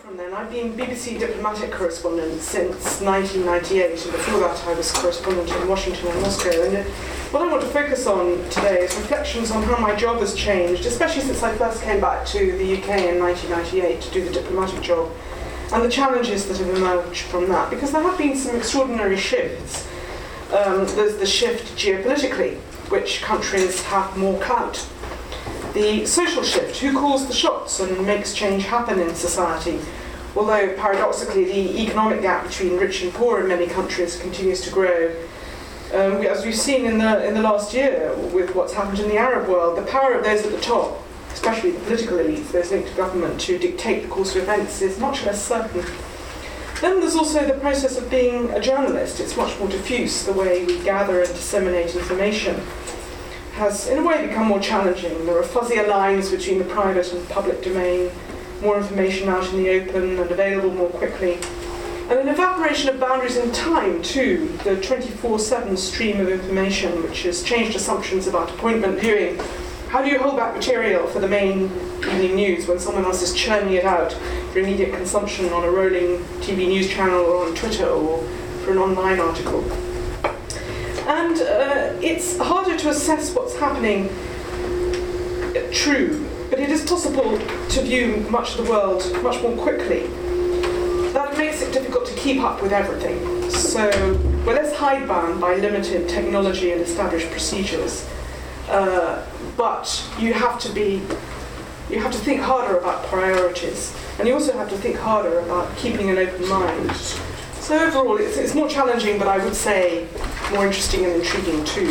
from then. I've been BBC diplomatic correspondent since 1998, and before that I was correspondent in Washington and Moscow. And uh, what I want to focus on today is reflections on how my job has changed, especially since I first came back to the UK in 1998 to do the diplomatic job, and the challenges that have emerged from that, because there have been some extraordinary shifts. Um, there's the shift geopolitically, which countries have more clout the social shift, who calls the shots and makes change happen in society. Although paradoxically, the economic gap between rich and poor in many countries continues to grow. Um, as we've seen in the, in the last year with what's happened in the Arab world, the power of those at the top, especially the political elites, those linked to government, to dictate the course of events is much less certain. Then there's also the process of being a journalist. It's much more diffuse, the way we gather and disseminate information has, in a way, become more challenging. There are fuzzier lines between the private and public domain, more information out in the open and available more quickly. And an evaporation of boundaries in time, too, the 24 7 stream of information, which has changed assumptions about appointment viewing. How do you hold back material for the main evening news when someone else is churning it out for immediate consumption on a rolling TV news channel or on Twitter or for an online article? And uh, it's harder to assess what's happening true, but it is possible to view much of the world much more quickly. That makes it difficult to keep up with everything. So we're less hidebound by limited technology and established procedures. Uh, but you have to be, you have to think harder about priorities, and you also have to think harder about keeping an open mind. So overall, it's, it's more challenging, but I would say more interesting and intriguing too.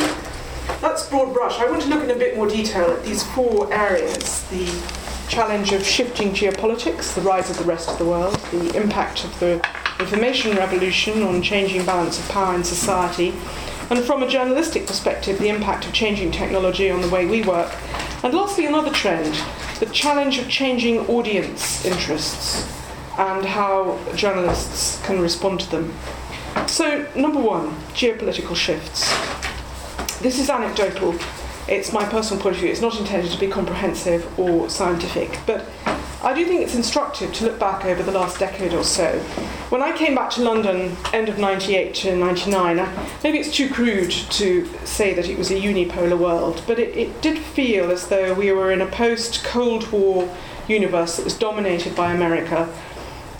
That's broad brush. I want to look in a bit more detail at these four areas the challenge of shifting geopolitics, the rise of the rest of the world, the impact of the information revolution on changing balance of power in society, and from a journalistic perspective, the impact of changing technology on the way we work. And lastly, another trend the challenge of changing audience interests and how journalists can respond to them. So, number one, geopolitical shifts. This is anecdotal. It's my personal point of view. It's not intended to be comprehensive or scientific, but I do think it's instructive to look back over the last decade or so. When I came back to London, end of 98 to 99, maybe it's too crude to say that it was a unipolar world, but it, it did feel as though we were in a post Cold War universe that was dominated by America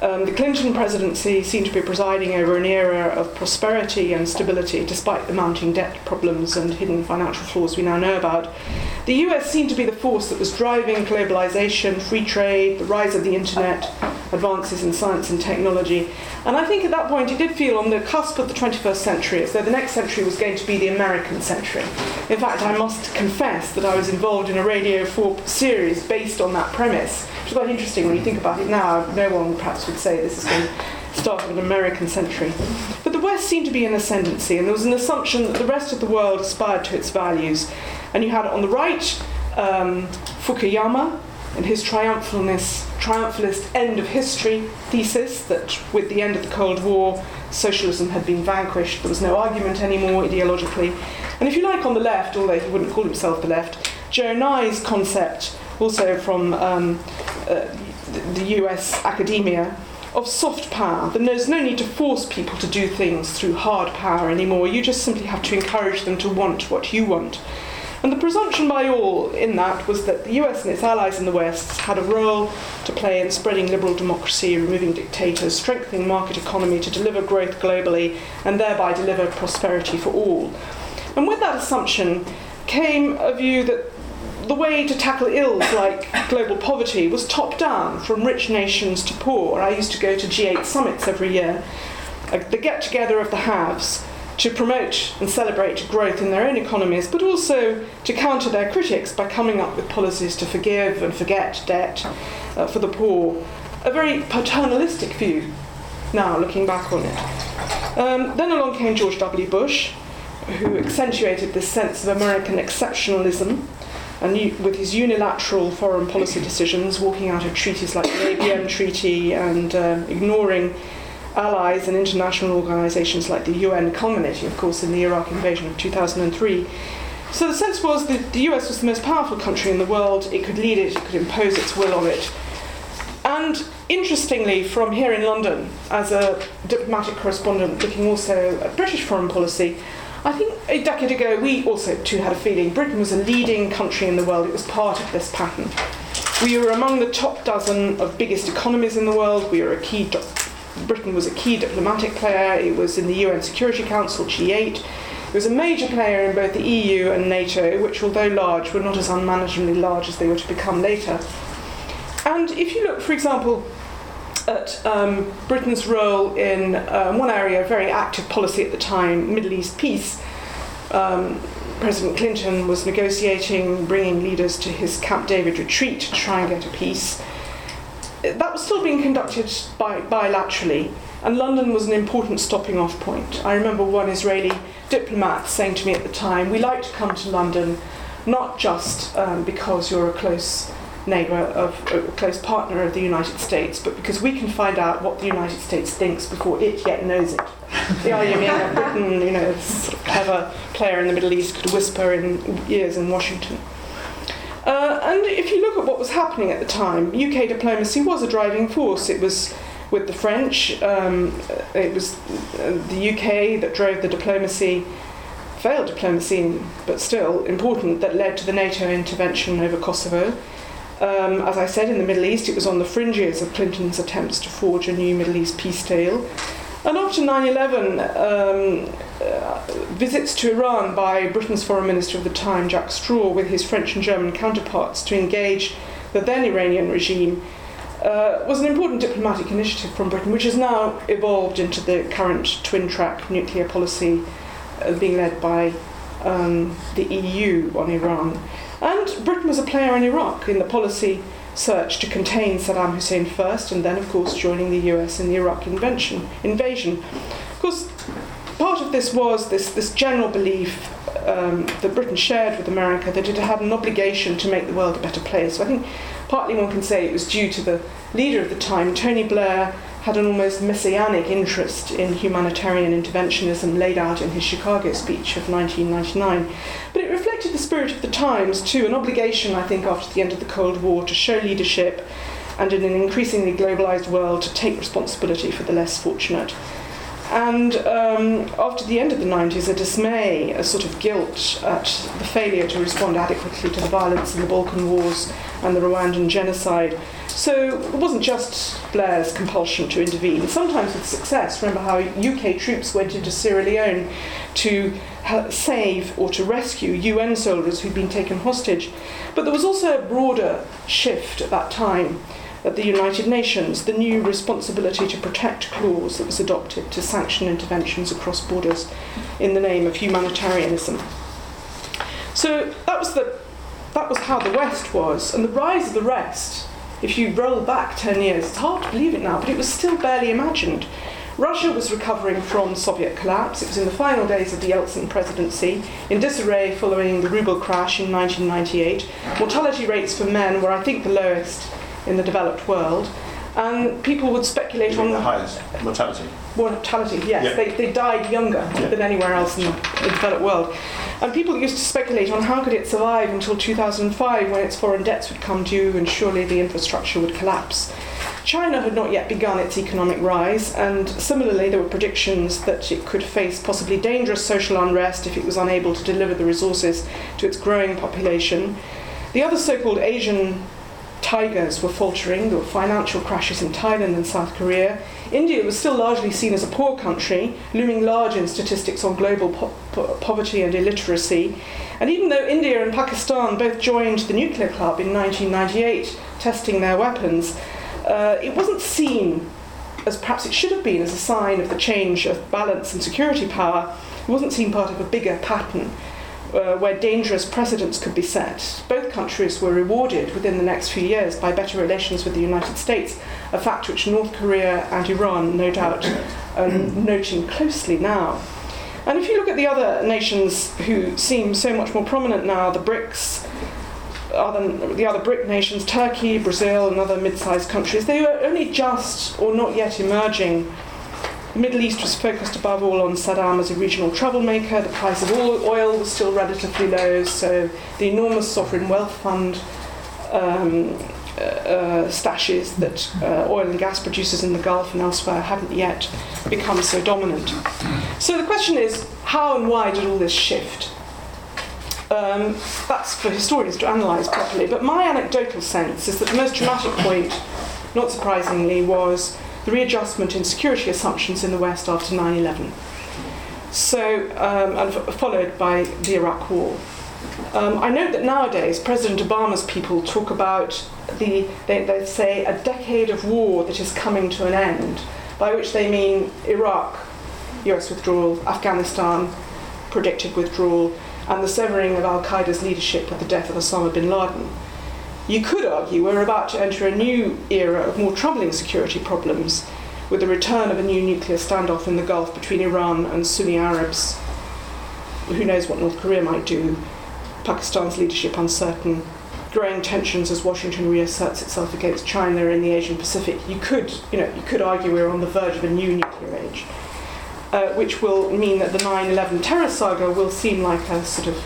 um, the Clinton presidency seemed to be presiding over an era of prosperity and stability, despite the mounting debt problems and hidden financial flaws we now know about. The US seemed to be the force that was driving globalization, free trade, the rise of the internet, advances in science and technology. And I think at that point it did feel on the cusp of the 21st century as though the next century was going to be the American century. In fact, I must confess that I was involved in a Radio 4 series based on that premise is quite interesting when you think about it now. No one perhaps would say this is the start of an American century. But the West seemed to be in ascendancy, and there was an assumption that the rest of the world aspired to its values. And you had on the right um, Fukuyama and his triumphalist, triumphalist end of history thesis that with the end of the Cold War, socialism had been vanquished, there was no argument anymore ideologically. And if you like, on the left, although he wouldn't call himself the left, Joe Nye's concept, also from um, uh, the US academia of soft power. That there's no need to force people to do things through hard power anymore. You just simply have to encourage them to want what you want. And the presumption by all in that was that the US and its allies in the West had a role to play in spreading liberal democracy, removing dictators, strengthening market economy to deliver growth globally, and thereby deliver prosperity for all. And with that assumption came a view that the way to tackle ills like global poverty was top down, from rich nations to poor. I used to go to G8 summits every year, the get together of the haves, to promote and celebrate growth in their own economies, but also to counter their critics by coming up with policies to forgive and forget debt uh, for the poor. A very paternalistic view now, looking back on it. Um, then along came George W. Bush, who accentuated this sense of American exceptionalism and with his unilateral foreign policy decisions, walking out of treaties like the ABM Treaty and um, ignoring allies and international organisations like the UN, culminating, of course, in the Iraq invasion of 2003. So the sense was that the US was the most powerful country in the world, it could lead it, it could impose its will on it. And interestingly, from here in London, as a diplomatic correspondent looking also at British foreign policy, I think a decade ago we also too had a feeling Britain was a leading country in the world. It was part of this pattern. We were among the top dozen of biggest economies in the world. We were a key. Do- Britain was a key diplomatic player. It was in the UN Security Council G8. It was a major player in both the EU and NATO, which, although large, were not as unmanageably large as they were to become later. And if you look, for example, at um, Britain's role in um, one area, very active policy at the time, Middle East peace. Um, President Clinton was negotiating, bringing leaders to his Camp David retreat to try and get a peace. That was still being conducted by, bilaterally, and London was an important stopping off point. I remember one Israeli diplomat saying to me at the time, We like to come to London not just um, because you're a close neighbour of a close partner of the United States, but because we can find out what the United States thinks before it yet knows it. the argument that Britain, you know, of clever player in the Middle East, could whisper in ears in Washington. Uh, and if you look at what was happening at the time, UK diplomacy was a driving force. It was with the French, um, it was uh, the UK that drove the diplomacy failed diplomacy, but still important, that led to the NATO intervention over Kosovo. Um, as I said, in the Middle East, it was on the fringes of Clinton's attempts to forge a new Middle East peace deal. And after 9 11, um, uh, visits to Iran by Britain's Foreign Minister of the time, Jack Straw, with his French and German counterparts to engage the then Iranian regime, uh, was an important diplomatic initiative from Britain, which has now evolved into the current twin track nuclear policy uh, being led by um, the EU on Iran. And Britain was a player in Iraq in the policy search to contain Saddam Hussein first, and then, of course, joining the US in the Iraq invention, invasion. Of course, part of this was this, this general belief um, that Britain shared with America that it had an obligation to make the world a better place. So I think partly one can say it was due to the leader of the time, Tony Blair, had an almost messianic interest in humanitarian interventionism laid out in his Chicago speech of 1999. But it reflected the spirit of the times, too, an obligation, I think, after the end of the Cold War to show leadership and in an increasingly globalized world to take responsibility for the less fortunate. And um, after the end of the 90s, a dismay, a sort of guilt at the failure to respond adequately to the violence in the Balkan Wars and the Rwandan genocide. So it wasn't just Blair's compulsion to intervene, sometimes with success. Remember how UK troops went into Sierra Leone to save or to rescue UN soldiers who'd been taken hostage. But there was also a broader shift at that time at the United Nations, the new responsibility to protect clause that was adopted to sanction interventions across borders in the name of humanitarianism. So that was the that was how the West was, and the rise of the rest. If you roll back ten years, it's hard to believe it now, but it was still barely imagined. Russia was recovering from Soviet collapse. It was in the final days of the Yeltsin presidency, in disarray following the ruble crash in 1998. Mortality rates for men were, I think, the lowest in the developed world. And people would speculate on the highest mortality. Mortality, yes. Yeah. They, they died younger yeah. than anywhere else in the, the developed world. And people used to speculate on how could it survive until 2005 when its foreign debts would come due and surely the infrastructure would collapse. China had not yet begun its economic rise, and similarly, there were predictions that it could face possibly dangerous social unrest if it was unable to deliver the resources to its growing population. The other so called Asian tigers were faltering, there were financial crashes in Thailand and South Korea. India was still largely seen as a poor country, looming large in statistics on global po- po- poverty and illiteracy. And even though India and Pakistan both joined the nuclear club in 1998, testing their weapons, uh, it wasn't seen as perhaps it should have been as a sign of the change of balance and security power. It wasn't seen part of a bigger pattern uh, where dangerous precedents could be set. Both countries were rewarded within the next few years by better relations with the United States, a fact which North Korea and Iran, no doubt, are noting closely now. And if you look at the other nations who seem so much more prominent now, the BRICS, other, the other BRIC nations, Turkey, Brazil, and other mid sized countries, they were only just or not yet emerging the Middle East was focused above all on Saddam as a regional troublemaker. The price of oil was still relatively low, so the enormous sovereign wealth fund um, uh, stashes that uh, oil and gas producers in the Gulf and elsewhere haven't yet become so dominant. So the question is how and why did all this shift? Um, that's for historians to analyse properly, but my anecdotal sense is that the most dramatic point, not surprisingly, was the readjustment in security assumptions in the West after 9 11. So, um, and f- followed by the Iraq War. Um, I note that nowadays President Obama's people talk about the, they, they say, a decade of war that is coming to an end, by which they mean Iraq, US withdrawal, Afghanistan, predicted withdrawal, and the severing of Al Qaeda's leadership with the death of Osama bin Laden. You could argue we're about to enter a new era of more troubling security problems with the return of a new nuclear standoff in the Gulf between Iran and Sunni Arabs. Who knows what North Korea might do? Pakistan's leadership uncertain. Growing tensions as Washington reasserts itself against China in the Asian Pacific. You could, you know, you could argue we're on the verge of a new nuclear age uh, which will mean that the 9 11 terror saga will seem like a sort of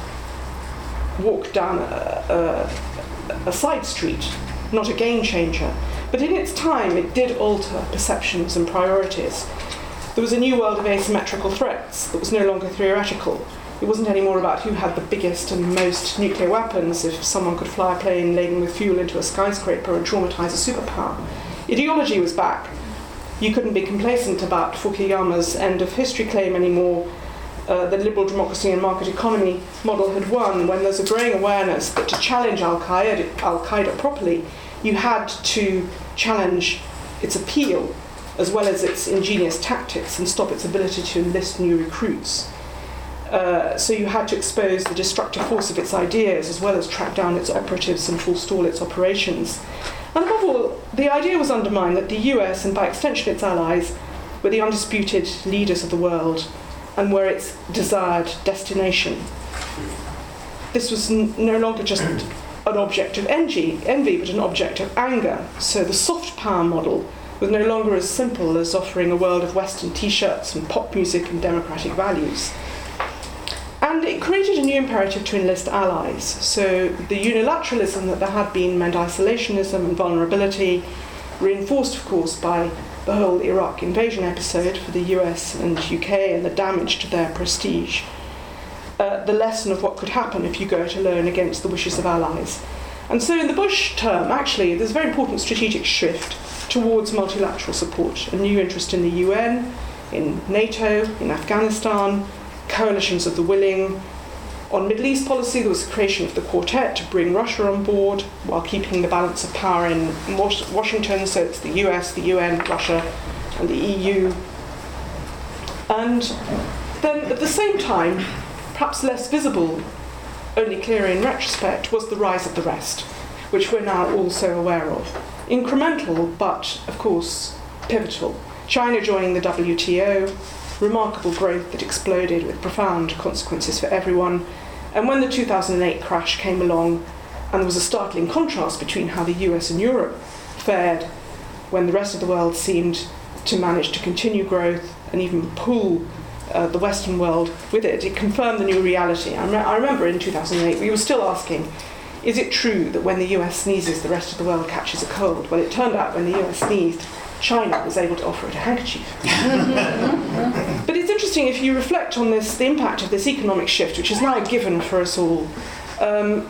walk down a, a, a side street, not a game changer. But in its time, it did alter perceptions and priorities. There was a new world of asymmetrical threats that was no longer theoretical. It wasn't anymore about who had the biggest and most nuclear weapons if someone could fly a plane laden with fuel into a skyscraper and traumatize a superpower. Ideology was back, you couldn't be complacent about Fukuyama's end of history claim anymore. Uh, the liberal democracy and market economy model had won when there's a growing awareness that to challenge Al Qaeda, properly, you had to challenge its appeal as well as its ingenious tactics and stop its ability to enlist new recruits. Uh, so you had to expose the destructive force of its ideas as well as track down its operatives and forestall its operations. And above all, the idea was undermined that the US, and by extension its allies, were the undisputed leaders of the world and were its desired destination. This was n- no longer just an object of envy, envy, but an object of anger. So the soft power model was no longer as simple as offering a world of Western t shirts and pop music and democratic values. And it created a new imperative to enlist allies. So the unilateralism that there had been meant isolationism and vulnerability, reinforced, of course, by the whole Iraq invasion episode for the US and UK and the damage to their prestige. Uh, the lesson of what could happen if you go it alone against the wishes of allies. And so, in the Bush term, actually, there's a very important strategic shift towards multilateral support, a new interest in the UN, in NATO, in Afghanistan, coalitions of the willing. On Middle East policy, there was the creation of the Quartet to bring Russia on board while keeping the balance of power in Washington, so it's the US, the UN, Russia, and the EU. And then at the same time, perhaps less visible, only clearer in retrospect, was the rise of the rest, which we're now also aware of. Incremental, but of course pivotal. China joining the WTO, remarkable growth that exploded with profound consequences for everyone. And when the 2008 crash came along, and there was a startling contrast between how the US and Europe fared when the rest of the world seemed to manage to continue growth and even pull uh, the Western world with it, it confirmed the new reality. I, I remember in 2008 we were still asking, is it true that when the US sneezes, the rest of the world catches a cold? Well, it turned out when the US sneezed, China was able to offer it a handkerchief. interesting if you reflect on this, the impact of this economic shift, which is now a given for us all. Um,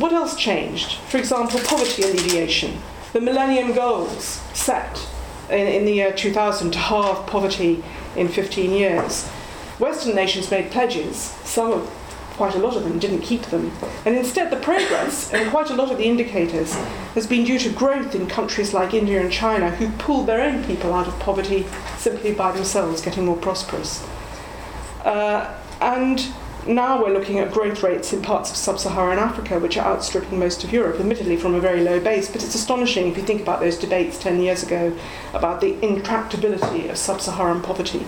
what else changed? For example, poverty alleviation. The Millennium Goals set in, in the year 2000 to halve poverty in 15 years. Western nations made pledges, some of quite a lot of them didn't keep them. And instead, the progress, in quite a lot of the indicators, has been due to growth in countries like India and China who pulled their own people out of poverty simply by themselves getting more prosperous. Uh, and now we're looking at growth rates in parts of sub Saharan Africa which are outstripping most of Europe, admittedly from a very low base, but it's astonishing if you think about those debates 10 years ago about the intractability of sub Saharan poverty.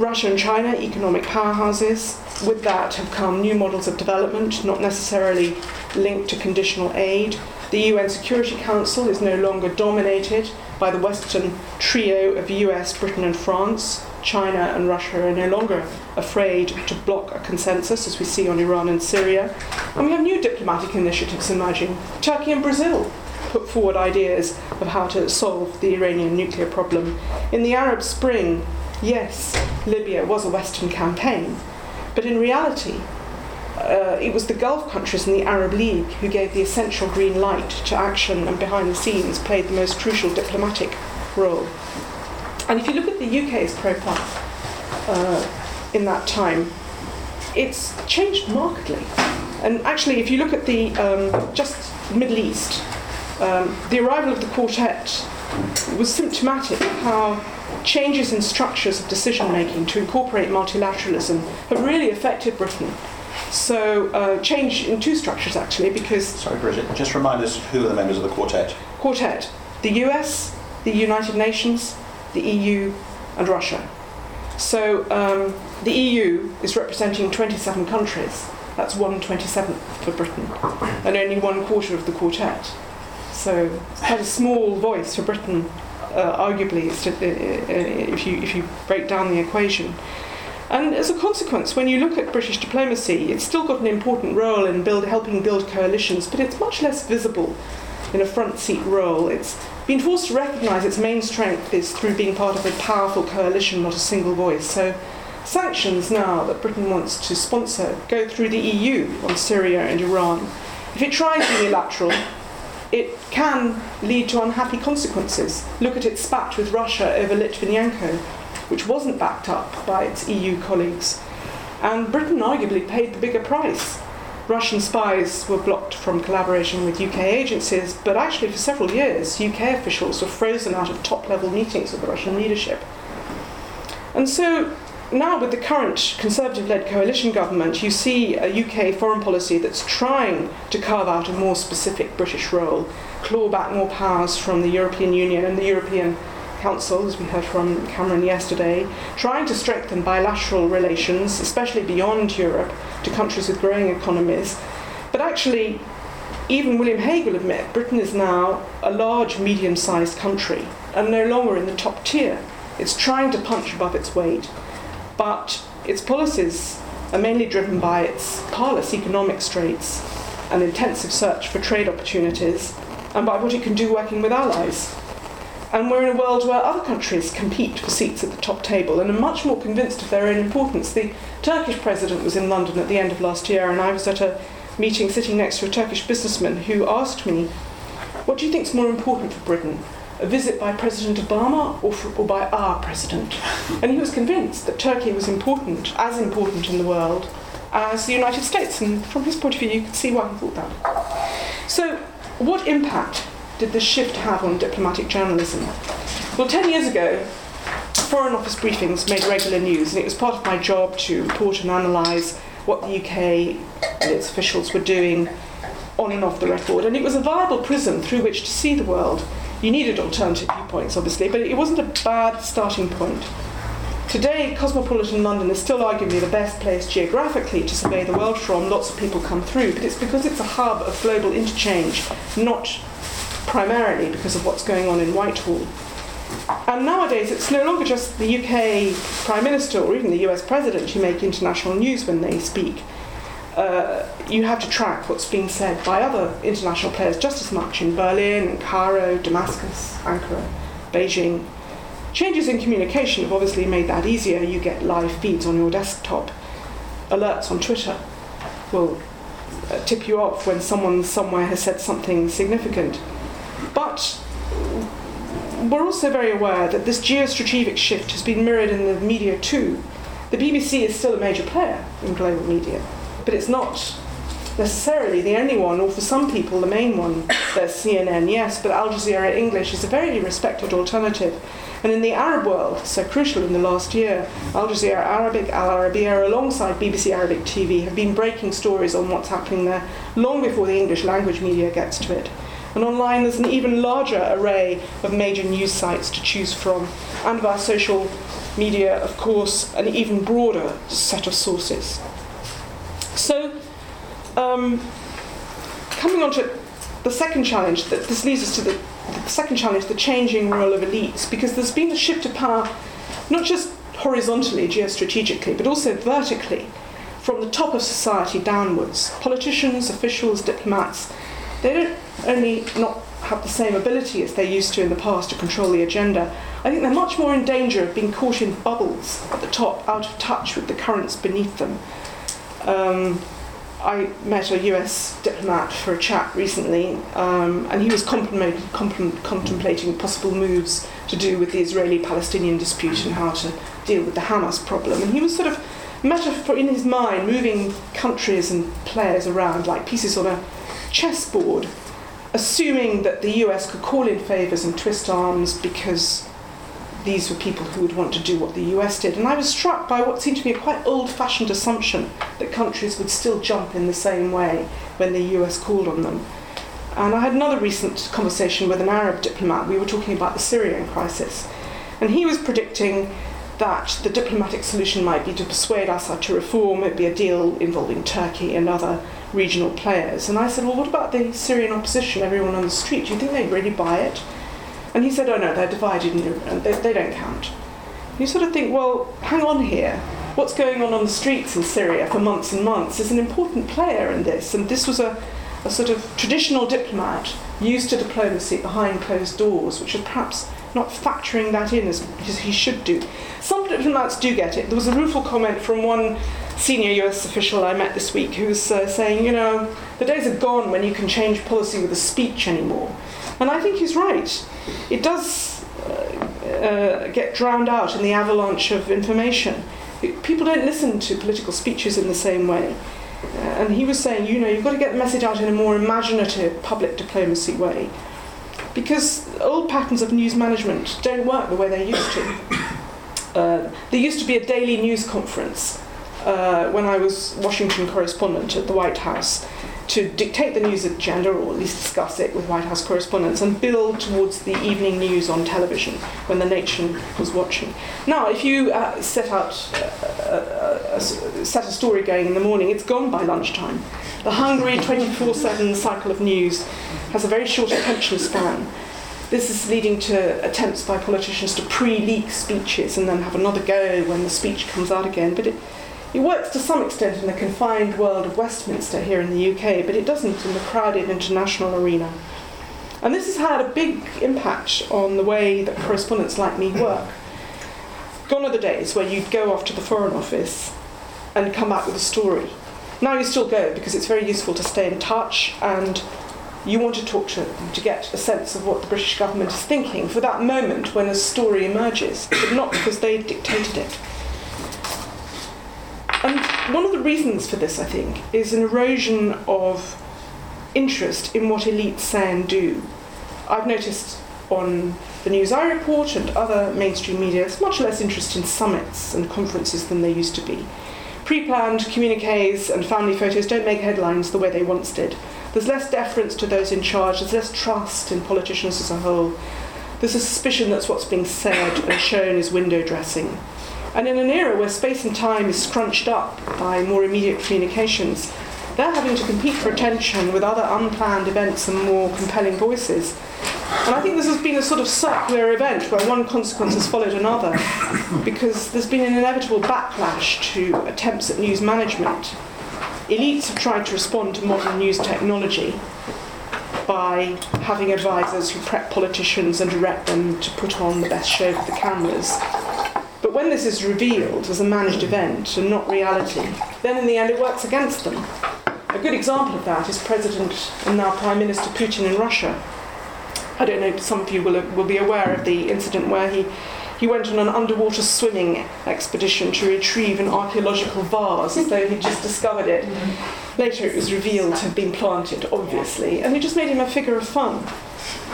Russia and China, economic powerhouses. With that have come new models of development, not necessarily linked to conditional aid. The UN Security Council is no longer dominated by the Western trio of US, Britain, and France. China and Russia are no longer afraid to block a consensus, as we see on Iran and Syria. And we have new diplomatic initiatives emerging. Turkey and Brazil put forward ideas of how to solve the Iranian nuclear problem. In the Arab Spring, yes, Libya was a Western campaign, but in reality, uh, it was the Gulf countries and the Arab League who gave the essential green light to action and behind the scenes played the most crucial diplomatic role. And if you look at the UK's profile uh, in that time, it's changed markedly. And actually, if you look at the um, just Middle East, um, the arrival of the quartet was symptomatic of how changes in structures of decision making to incorporate multilateralism have really affected Britain. So, uh, change in two structures actually, because. Sorry, Bridget, just remind us who are the members of the quartet? Quartet the US, the United Nations, the EU, and Russia. So, um, the EU is representing 27 countries. That's 127th for Britain, and only one quarter of the quartet. So, quite a small voice for Britain, uh, arguably, uh, uh, if you, if you break down the equation. And as a consequence, when you look at British diplomacy, it's still got an important role in build, helping build coalitions, but it's much less visible in a front seat role. It's been forced to recognise its main strength is through being part of a powerful coalition, not a single voice. So sanctions now that Britain wants to sponsor go through the EU on Syria and Iran. If it tries unilateral, it can lead to unhappy consequences. Look at its spat with Russia over Litvinenko which wasn't backed up by its EU colleagues. And Britain arguably paid the bigger price. Russian spies were blocked from collaboration with UK agencies, but actually, for several years, UK officials were frozen out of top level meetings with the Russian leadership. And so, now with the current Conservative led coalition government, you see a UK foreign policy that's trying to carve out a more specific British role, claw back more powers from the European Union and the European Council, as we heard from Cameron yesterday, trying to strengthen bilateral relations, especially beyond Europe, to countries with growing economies. But actually, even William Hague will admit Britain is now a large, medium sized country and no longer in the top tier. It's trying to punch above its weight, but its policies are mainly driven by its parlous economic straits, an intensive search for trade opportunities, and by what it can do working with allies. And we're in a world where other countries compete for seats at the top table and are much more convinced of their own importance. The Turkish president was in London at the end of last year, and I was at a meeting sitting next to a Turkish businessman who asked me, What do you think is more important for Britain? A visit by President Obama or, for, or by our president? And he was convinced that Turkey was important, as important in the world as the United States. And from his point of view, you could see why he thought that. So, what impact did this shift have on diplomatic journalism? Well, 10 years ago, Foreign Office briefings made regular news, and it was part of my job to report and analyse what the UK and its officials were doing on and off the record. And it was a viable prism through which to see the world. You needed alternative viewpoints, obviously, but it wasn't a bad starting point. Today, cosmopolitan London is still arguably the best place geographically to survey the world from. Lots of people come through, but it's because it's a hub of global interchange, not primarily because of what's going on in Whitehall. And nowadays, it's no longer just the UK Prime Minister or even the US President who make international news when they speak. Uh, you have to track what's being said by other international players just as much in Berlin, Cairo, Damascus, Ankara, Beijing. Changes in communication have obviously made that easier. You get live feeds on your desktop, alerts on Twitter will uh, tip you off when someone somewhere has said something significant. But we're also very aware that this geostrategic shift has been mirrored in the media too. The BBC is still a major player in global media, but it's not necessarily the only one, or for some people, the main one. There's CNN, yes, but Al Jazeera English is a very respected alternative. And in the Arab world, so crucial in the last year, Al Jazeera Arabic, Al Arabiya, alongside BBC Arabic TV, have been breaking stories on what's happening there long before the English language media gets to it. And online, there's an even larger array of major news sites to choose from, and via social media, of course, an even broader set of sources. So, um, coming on to the second challenge, that this leads us to the, the second challenge, the changing role of elites, because there's been a shift of power, not just horizontally, geostrategically, but also vertically, from the top of society downwards. Politicians, officials, diplomats, they don't only not have the same ability as they used to in the past to control the agenda, I think they're much more in danger of being caught in bubbles at the top, out of touch with the currents beneath them. Um, I met a US diplomat for a chat recently, um, and he was contemplating possible moves to do with the Israeli Palestinian dispute and how to deal with the Hamas problem. And he was sort of metaphor in his mind, moving countries and players around like pieces on a chessboard, assuming that the US could call in favours and twist arms because these were people who would want to do what the US did. And I was struck by what seemed to be a quite old fashioned assumption that countries would still jump in the same way when the US called on them. And I had another recent conversation with an Arab diplomat. We were talking about the Syrian crisis. And he was predicting that the diplomatic solution might be to persuade Assad to reform, it'd be a deal involving Turkey and other regional players. And I said, Well, what about the Syrian opposition, everyone on the street? Do you think they'd really buy it? And he said, oh no, they're divided and they, they don't count. You sort of think, well, hang on here. What's going on on the streets in Syria for months and months is an important player in this. And this was a, a sort of traditional diplomat used to diplomacy behind closed doors, which is perhaps not factoring that in as, he should do. Some diplomats do get it. There was a rueful comment from one senior US official I met this week who was uh, saying, you know, the days are gone when you can change policy with a speech anymore. And I think he's right. It does uh, uh, get drowned out in the avalanche of information. People don't listen to political speeches in the same way. Uh, and he was saying, you know, you've got to get the message out in a more imaginative public diplomacy way. Because old patterns of news management don't work the way they used to. Uh, there used to be a daily news conference uh, when I was Washington correspondent at the White House to dictate the news agenda or at least discuss it with White House correspondents and build towards the evening news on television when the nation was watching. Now, if you uh, set out uh, uh, set a story going in the morning, it's gone by lunchtime. The hungry 24/7 cycle of news has a very short attention span. This is leading to attempts by politicians to pre-leak speeches and then have another go when the speech comes out again. But it, it works to some extent in the confined world of Westminster here in the UK, but it doesn't in the crowded international arena. And this has had a big impact on the way that correspondents like me work. Gone are the days where you'd go off to the Foreign Office and come back with a story. Now you still go because it's very useful to stay in touch and you want to talk to them to get a sense of what the British government is thinking for that moment when a story emerges, but not because they dictated it. And one of the reasons for this, I think, is an erosion of interest in what elites say and do. I've noticed on the news I report and other mainstream media, there's much less interest in summits and conferences than there used to be. Pre planned communiques and family photos don't make headlines the way they once did. There's less deference to those in charge, there's less trust in politicians as a whole. There's a suspicion that what's being said and shown is window dressing. And in an era where space and time is scrunched up by more immediate communications, they're having to compete for attention with other unplanned events and more compelling voices. And I think this has been a sort of circular event where one consequence has followed another because there's been an inevitable backlash to attempts at news management. Elites have tried to respond to modern news technology by having advisors who prep politicians and direct them to put on the best show for the cameras. But when this is revealed as a managed event and not reality, then in the end it works against them. A good example of that is President and now Prime Minister Putin in Russia. I don't know, some of you will, will be aware of the incident where he, he went on an underwater swimming expedition to retrieve an archaeological vase as though he'd just discovered it. Later it was revealed to have been planted, obviously, and it just made him a figure of fun.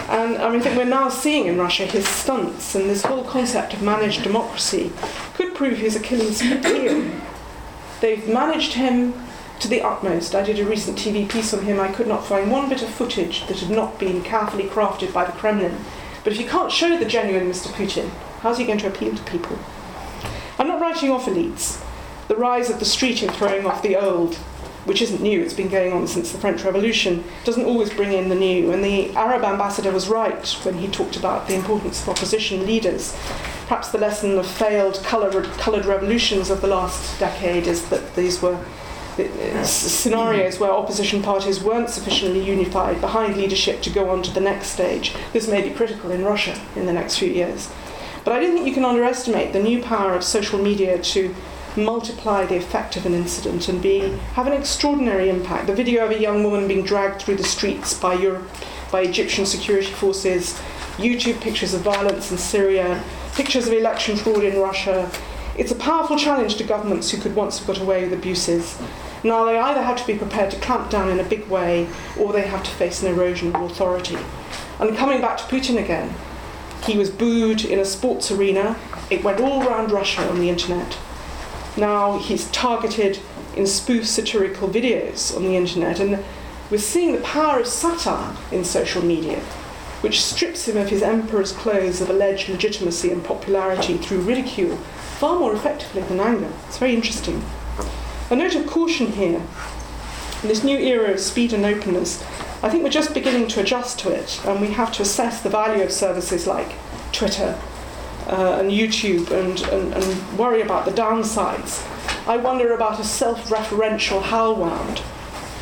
And I mean, I think we're now seeing in Russia his stunts, and this whole concept of managed democracy could prove his Achilles heel. They've managed him to the utmost. I did a recent TV piece on him. I could not find one bit of footage that had not been carefully crafted by the Kremlin. But if you can't show the genuine Mr. Putin, how's he going to appeal to people? I'm not writing off elites. The rise of the street and throwing off the old which isn't new, it's been going on since the French Revolution, doesn't always bring in the new. And the Arab ambassador was right when he talked about the importance of opposition leaders. Perhaps the lesson of failed coloured, coloured revolutions of the last decade is that these were uh, scenarios where opposition parties weren't sufficiently unified behind leadership to go on to the next stage. This may be critical in Russia in the next few years. But I don't think you can underestimate the new power of social media to multiply the effect of an incident and be have an extraordinary impact. The video of a young woman being dragged through the streets by Europe, by Egyptian security forces, YouTube pictures of violence in Syria, pictures of election fraud in Russia. It's a powerful challenge to governments who could once have got away with abuses. Now they either have to be prepared to clamp down in a big way or they have to face an erosion of authority. And coming back to Putin again, he was booed in a sports arena. It went all around Russia on the internet. Now he's targeted in spoof satirical videos on the internet, and we're seeing the power of satire in social media, which strips him of his emperor's clothes of alleged legitimacy and popularity through ridicule far more effectively than anger. It's very interesting. A note of caution here. In this new era of speed and openness, I think we're just beginning to adjust to it, and we have to assess the value of services like Twitter uh, and YouTube and, and, and worry about the downsides. I wonder about a self referential HowlRound,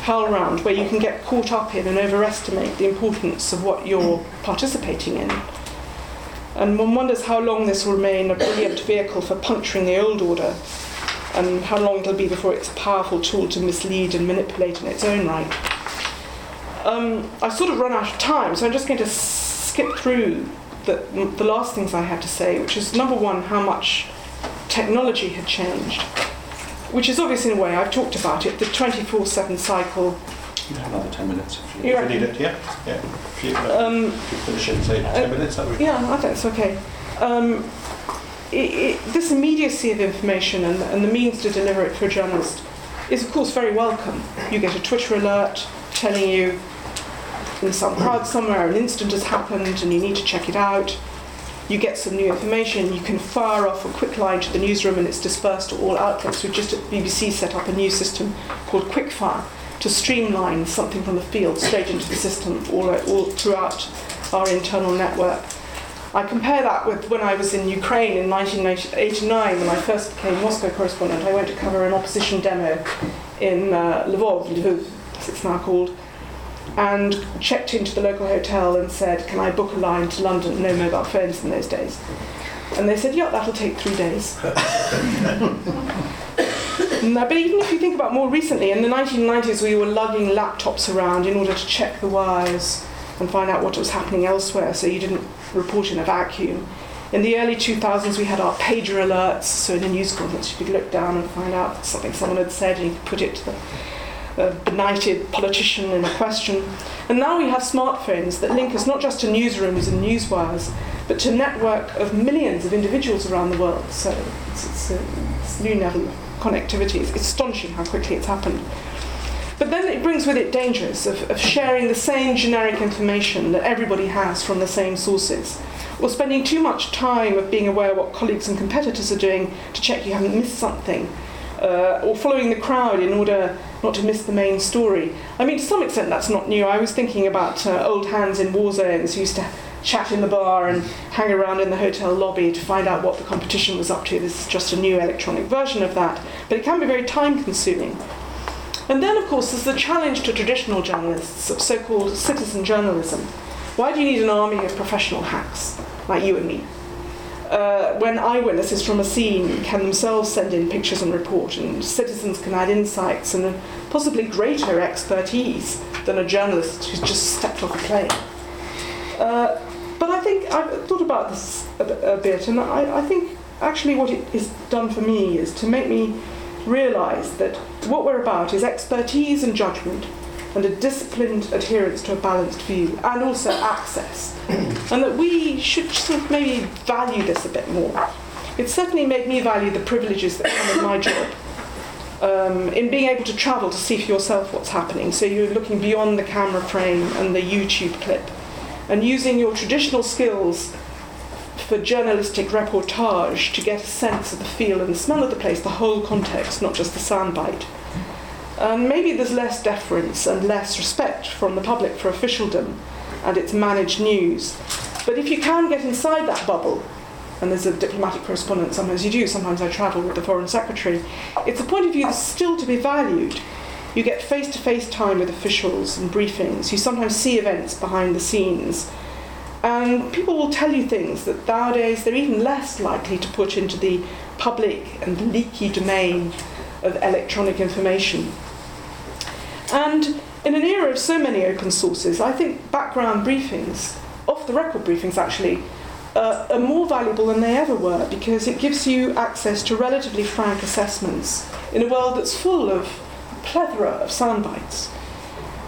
howl round where you can get caught up in and overestimate the importance of what you're participating in. And one wonders how long this will remain a brilliant vehicle for puncturing the old order and how long it'll be before it's a powerful tool to mislead and manipulate in its own right. Um, I sort of run out of time, so I'm just going to skip through the, the last things I had to say, which is number one, how much technology had changed, which is obvious in a way, I've talked about it, the 24 7 cycle. You have another 10 minutes if you, if you need it, yeah? Yeah. If you, uh, Um, if you finish it in, say, 10 minutes, that would Yeah, I think it's okay. Um, it, it, this immediacy of information and, and the means to deliver it for a journalist is, of course, very welcome. You get a Twitter alert telling you in some crowd somewhere an incident has happened and you need to check it out. You get some new information, you can fire off a quick line to the newsroom and it's dispersed to all outlets. We've just at BBC set up a new system called Quickfire to streamline something from the field straight into the system all, all throughout our internal network. I compare that with when I was in Ukraine in 1989 when I first became Moscow correspondent. I went to cover an opposition demo in uh, Lvov, Lviv, as it's now called, and checked into the local hotel and said, Can I book a line to London? No mobile phones in those days. And they said, Yeah, that'll take three days. no, but even if you think about more recently, in the 1990s, we were lugging laptops around in order to check the wires and find out what was happening elsewhere so you didn't report in a vacuum. In the early 2000s, we had our pager alerts, so in a news conference, you could look down and find out something someone had said and you could put it to the a benighted politician in a question. And now we have smartphones that link us not just to newsrooms and newswires, but to a network of millions of individuals around the world. So it's, it's a it's new level of connectivity. It's astonishing how quickly it's happened. But then it brings with it dangers of, of sharing the same generic information that everybody has from the same sources, or spending too much time of being aware of what colleagues and competitors are doing to check you haven't missed something, uh, or following the crowd in order not to miss the main story. I mean, to some extent, that's not new. I was thinking about uh, old hands in war zones who used to chat in the bar and hang around in the hotel lobby to find out what the competition was up to. This is just a new electronic version of that, but it can be very time consuming. And then, of course, there's the challenge to traditional journalists of so called citizen journalism. Why do you need an army of professional hacks like you and me? Uh, when eyewitnesses from a scene can themselves send in pictures and report, and citizens can add insights and possibly greater expertise than a journalist who's just stepped off a plane. Uh, but I think I've thought about this a, a bit, and I, I think actually what it has done for me is to make me realise that what we're about is expertise and judgment and a disciplined adherence to a balanced view, and also access. and that we should sort of maybe value this a bit more. It certainly made me value the privileges that come with my job. Um, in being able to travel to see for yourself what's happening, so you're looking beyond the camera frame and the YouTube clip, and using your traditional skills for journalistic reportage to get a sense of the feel and the smell of the place, the whole context, not just the soundbite. Um, maybe there's less deference and less respect from the public for officialdom and its managed news. But if you can get inside that bubble and there's a diplomatic correspondent, sometimes you do, sometimes I travel with the Foreign Secretary. It's a point of view that's still to be valued. You get face to face time with officials and briefings. You sometimes see events behind the scenes. And people will tell you things that nowadays they're even less likely to put into the public and leaky domain of electronic information. And in an era of so many open sources, I think background briefings, off the record briefings actually, uh, are more valuable than they ever were because it gives you access to relatively frank assessments in a world that's full of a plethora of sound bites.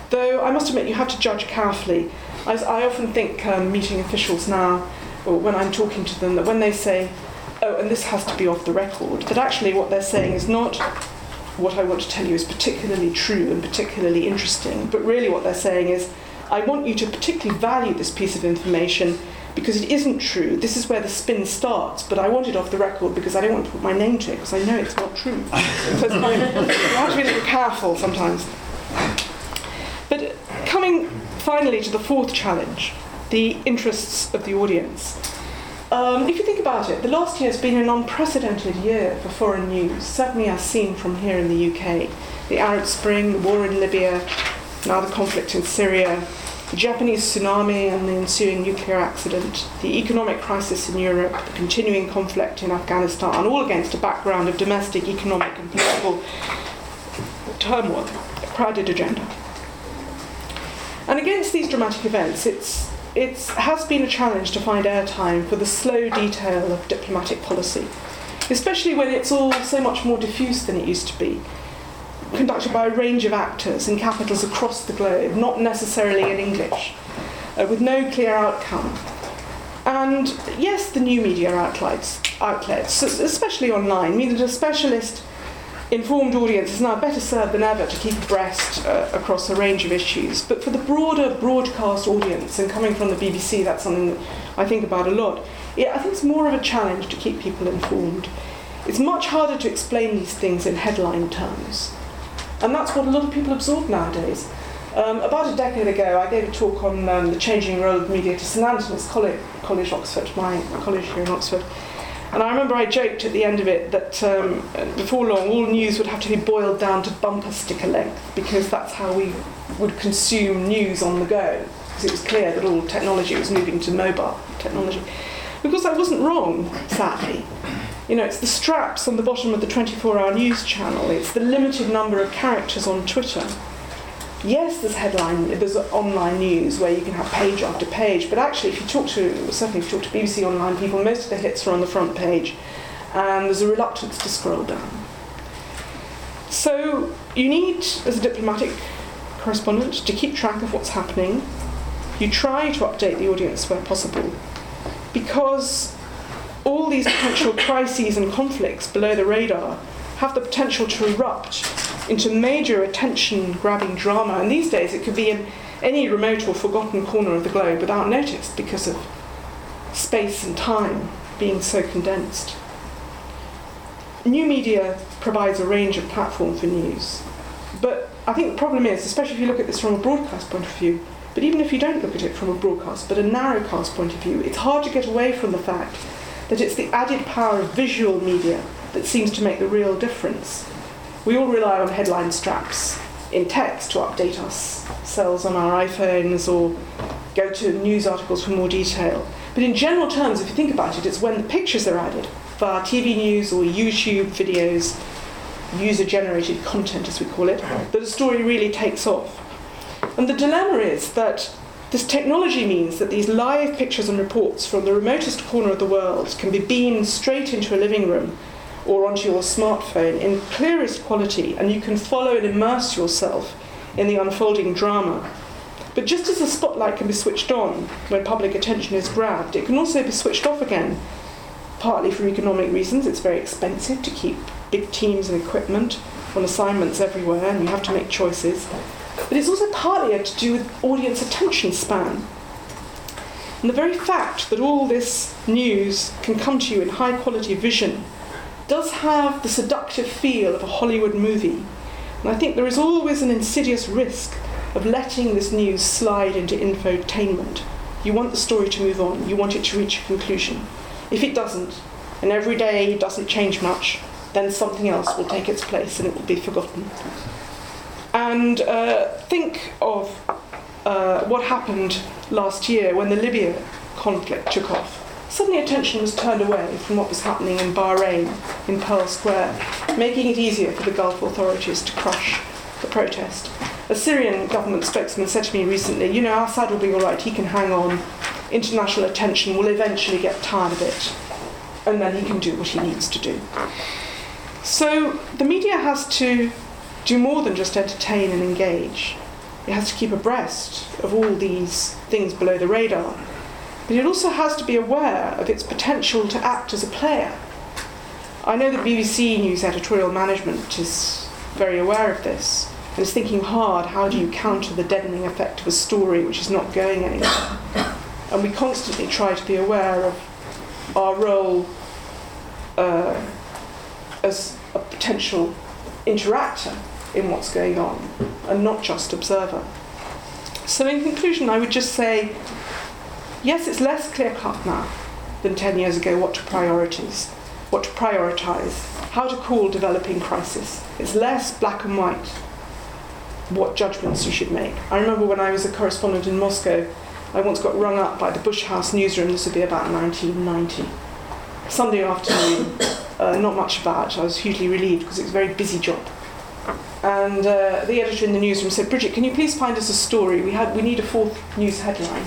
Though I must admit, you have to judge carefully. I, I often think um, meeting officials now, or when I'm talking to them, that when they say, oh, and this has to be off the record, that actually what they're saying is not what I want to tell you is particularly true and particularly interesting, but really what they're saying is, I want you to particularly value this piece of information because it isn't true. This is where the spin starts, but I want it off the record because I don't want to put my name to it because I know it's not true. so it's kind of, you have to be a little careful sometimes. But coming finally to the fourth challenge, the interests of the audience. Um, if you think about it, the last year has been an unprecedented year for foreign news, certainly as seen from here in the UK. The Arab Spring, the war in Libya, now the conflict in Syria, the Japanese tsunami and the ensuing nuclear accident, the economic crisis in Europe, the continuing conflict in Afghanistan, all against a background of domestic, economic, and political turmoil, a crowded agenda. And against these dramatic events, it's it has been a challenge to find airtime for the slow detail of diplomatic policy, especially when it's all so much more diffuse than it used to be, conducted by a range of actors in capitals across the globe, not necessarily in English, uh, with no clear outcome. And yes, the new media outlets, outlets, especially online, mean that a specialist informed audience is now better served than ever to keep abreast uh, across a range of issues. But for the broader broadcast audience, and coming from the BBC, that's something that I think about a lot, it, I think it's more of a challenge to keep people informed. It's much harder to explain these things in headline terms. And that's what a lot of people absorb nowadays. Um, about a decade ago, I gave a talk on um, the changing role of media to St Antony's College, College Oxford, my college here in Oxford. And I remember I joked at the end of it that um, before long all news would have to be boiled down to bumper sticker length because that's how we would consume news on the go. Because it was clear that all technology was moving to mobile technology. Because I wasn't wrong, sadly. You know, it's the straps on the bottom of the 24 hour news channel, it's the limited number of characters on Twitter yes, there's headline, there's online news where you can have page after page, but actually, if you talk to, certainly if you talk to BBC Online people, most of the hits are on the front page, and there's a reluctance to scroll down. So, you need, as a diplomatic correspondent, to keep track of what's happening. You try to update the audience where possible, because all these potential crises and conflicts below the radar have the potential to erupt into major attention grabbing drama. And these days it could be in any remote or forgotten corner of the globe without notice because of space and time being so condensed. New media provides a range of platform for news. But I think the problem is, especially if you look at this from a broadcast point of view, but even if you don't look at it from a broadcast but a narrowcast point of view, it's hard to get away from the fact that it's the added power of visual media that seems to make the real difference. We all rely on headline straps in text to update us, cells on our iPhones or go to news articles for more detail. But in general terms, if you think about it, it's when the pictures are added via TV news or YouTube videos, user generated content as we call it, that a story really takes off. And the dilemma is that this technology means that these live pictures and reports from the remotest corner of the world can be beamed straight into a living room or onto your smartphone in clearest quality, and you can follow and immerse yourself in the unfolding drama. But just as the spotlight can be switched on when public attention is grabbed, it can also be switched off again, partly for economic reasons. It's very expensive to keep big teams and equipment on assignments everywhere, and you have to make choices. But it's also partly to do with audience attention span. And the very fact that all this news can come to you in high quality vision does have the seductive feel of a Hollywood movie. And I think there is always an insidious risk of letting this news slide into infotainment. You want the story to move on, you want it to reach a conclusion. If it doesn't, and every day doesn't change much, then something else will take its place and it will be forgotten. And uh, think of uh, what happened last year when the Libya conflict took off. Suddenly attention was turned away from what was happening in Bahrain, in Pearl Square, making it easier for the Gulf authorities to crush the protest. A Syrian government spokesman said to me recently, you know, Assad will be all right, he can hang on. International attention will eventually get tired of it, and then he can do what he needs to do. So the media has to do more than just entertain and engage. It has to keep abreast of all these things below the radar. But it also has to be aware of its potential to act as a player. I know that BBC News editorial management is very aware of this and is thinking hard how do you counter the deadening effect of a story which is not going anywhere. And we constantly try to be aware of our role uh, as a potential interactor in what's going on and not just observer. So, in conclusion, I would just say yes, it's less clear cut now than 10 years ago what to priorities, what to prioritize, how to call developing crisis. It's less black and white what judgments you should make. I remember when I was a correspondent in Moscow, I once got rung up by the Bush House newsroom, this would be about 1990. Sunday afternoon, uh, not much about. I was hugely relieved because it was a very busy job. And uh, the editor in the newsroom said, Bridget, can you please find us a story? We, we need a fourth news headline.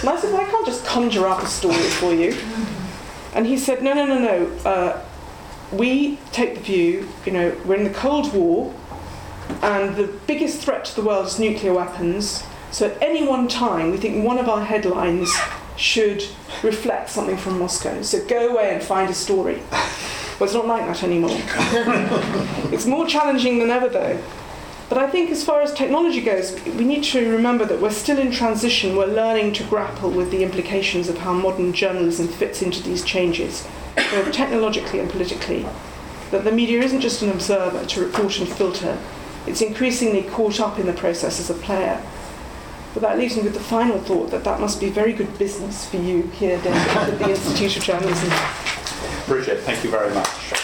And I said, well, I can't just conjure up a story for you. And he said, no, no, no, no. Uh, we take the view, you know, we're in the Cold War, and the biggest threat to the world is nuclear weapons. So at any one time, we think one of our headlines should reflect something from Moscow. So go away and find a story. Well, it's not like that anymore. it's more challenging than ever, though. But I think as far as technology goes, we need to remember that we're still in transition. We're learning to grapple with the implications of how modern journalism fits into these changes, both technologically and politically. That the media isn't just an observer to report and filter, it's increasingly caught up in the process as a player. But that leaves me with the final thought that that must be very good business for you here, David, at the Institute of Journalism. Bridget, thank you very much.